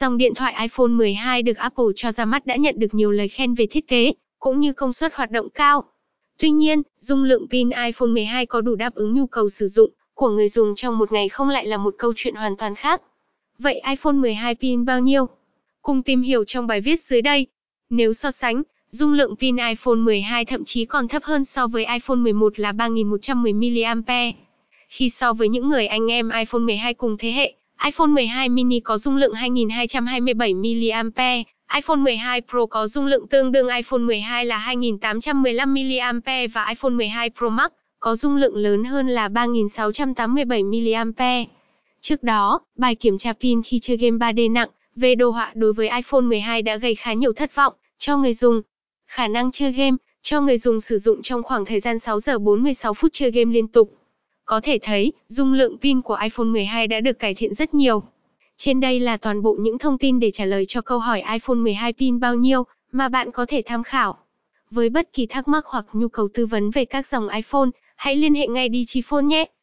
Dòng điện thoại iPhone 12 được Apple cho ra mắt đã nhận được nhiều lời khen về thiết kế, cũng như công suất hoạt động cao. Tuy nhiên, dung lượng pin iPhone 12 có đủ đáp ứng nhu cầu sử dụng của người dùng trong một ngày không lại là một câu chuyện hoàn toàn khác. Vậy iPhone 12 pin bao nhiêu? Cùng tìm hiểu trong bài viết dưới đây. Nếu so sánh, dung lượng pin iPhone 12 thậm chí còn thấp hơn so với iPhone 11 là 3110 mAh. Khi so với những người anh em iPhone 12 cùng thế hệ, iPhone 12 mini có dung lượng 2227 mAh, iPhone 12 Pro có dung lượng tương đương iPhone 12 là 2815 mAh và iPhone 12 Pro Max có dung lượng lớn hơn là 3687 mAh. Trước đó, bài kiểm tra pin khi chơi game 3D nặng về đồ họa đối với iPhone 12 đã gây khá nhiều thất vọng cho người dùng. Khả năng chơi game cho người dùng sử dụng trong khoảng thời gian 6 giờ 46 phút chơi game liên tục. Có thể thấy, dung lượng pin của iPhone 12 đã được cải thiện rất nhiều. Trên đây là toàn bộ những thông tin để trả lời cho câu hỏi iPhone 12 pin bao nhiêu mà bạn có thể tham khảo. Với bất kỳ thắc mắc hoặc nhu cầu tư vấn về các dòng iPhone, hãy liên hệ ngay Digiphone nhé.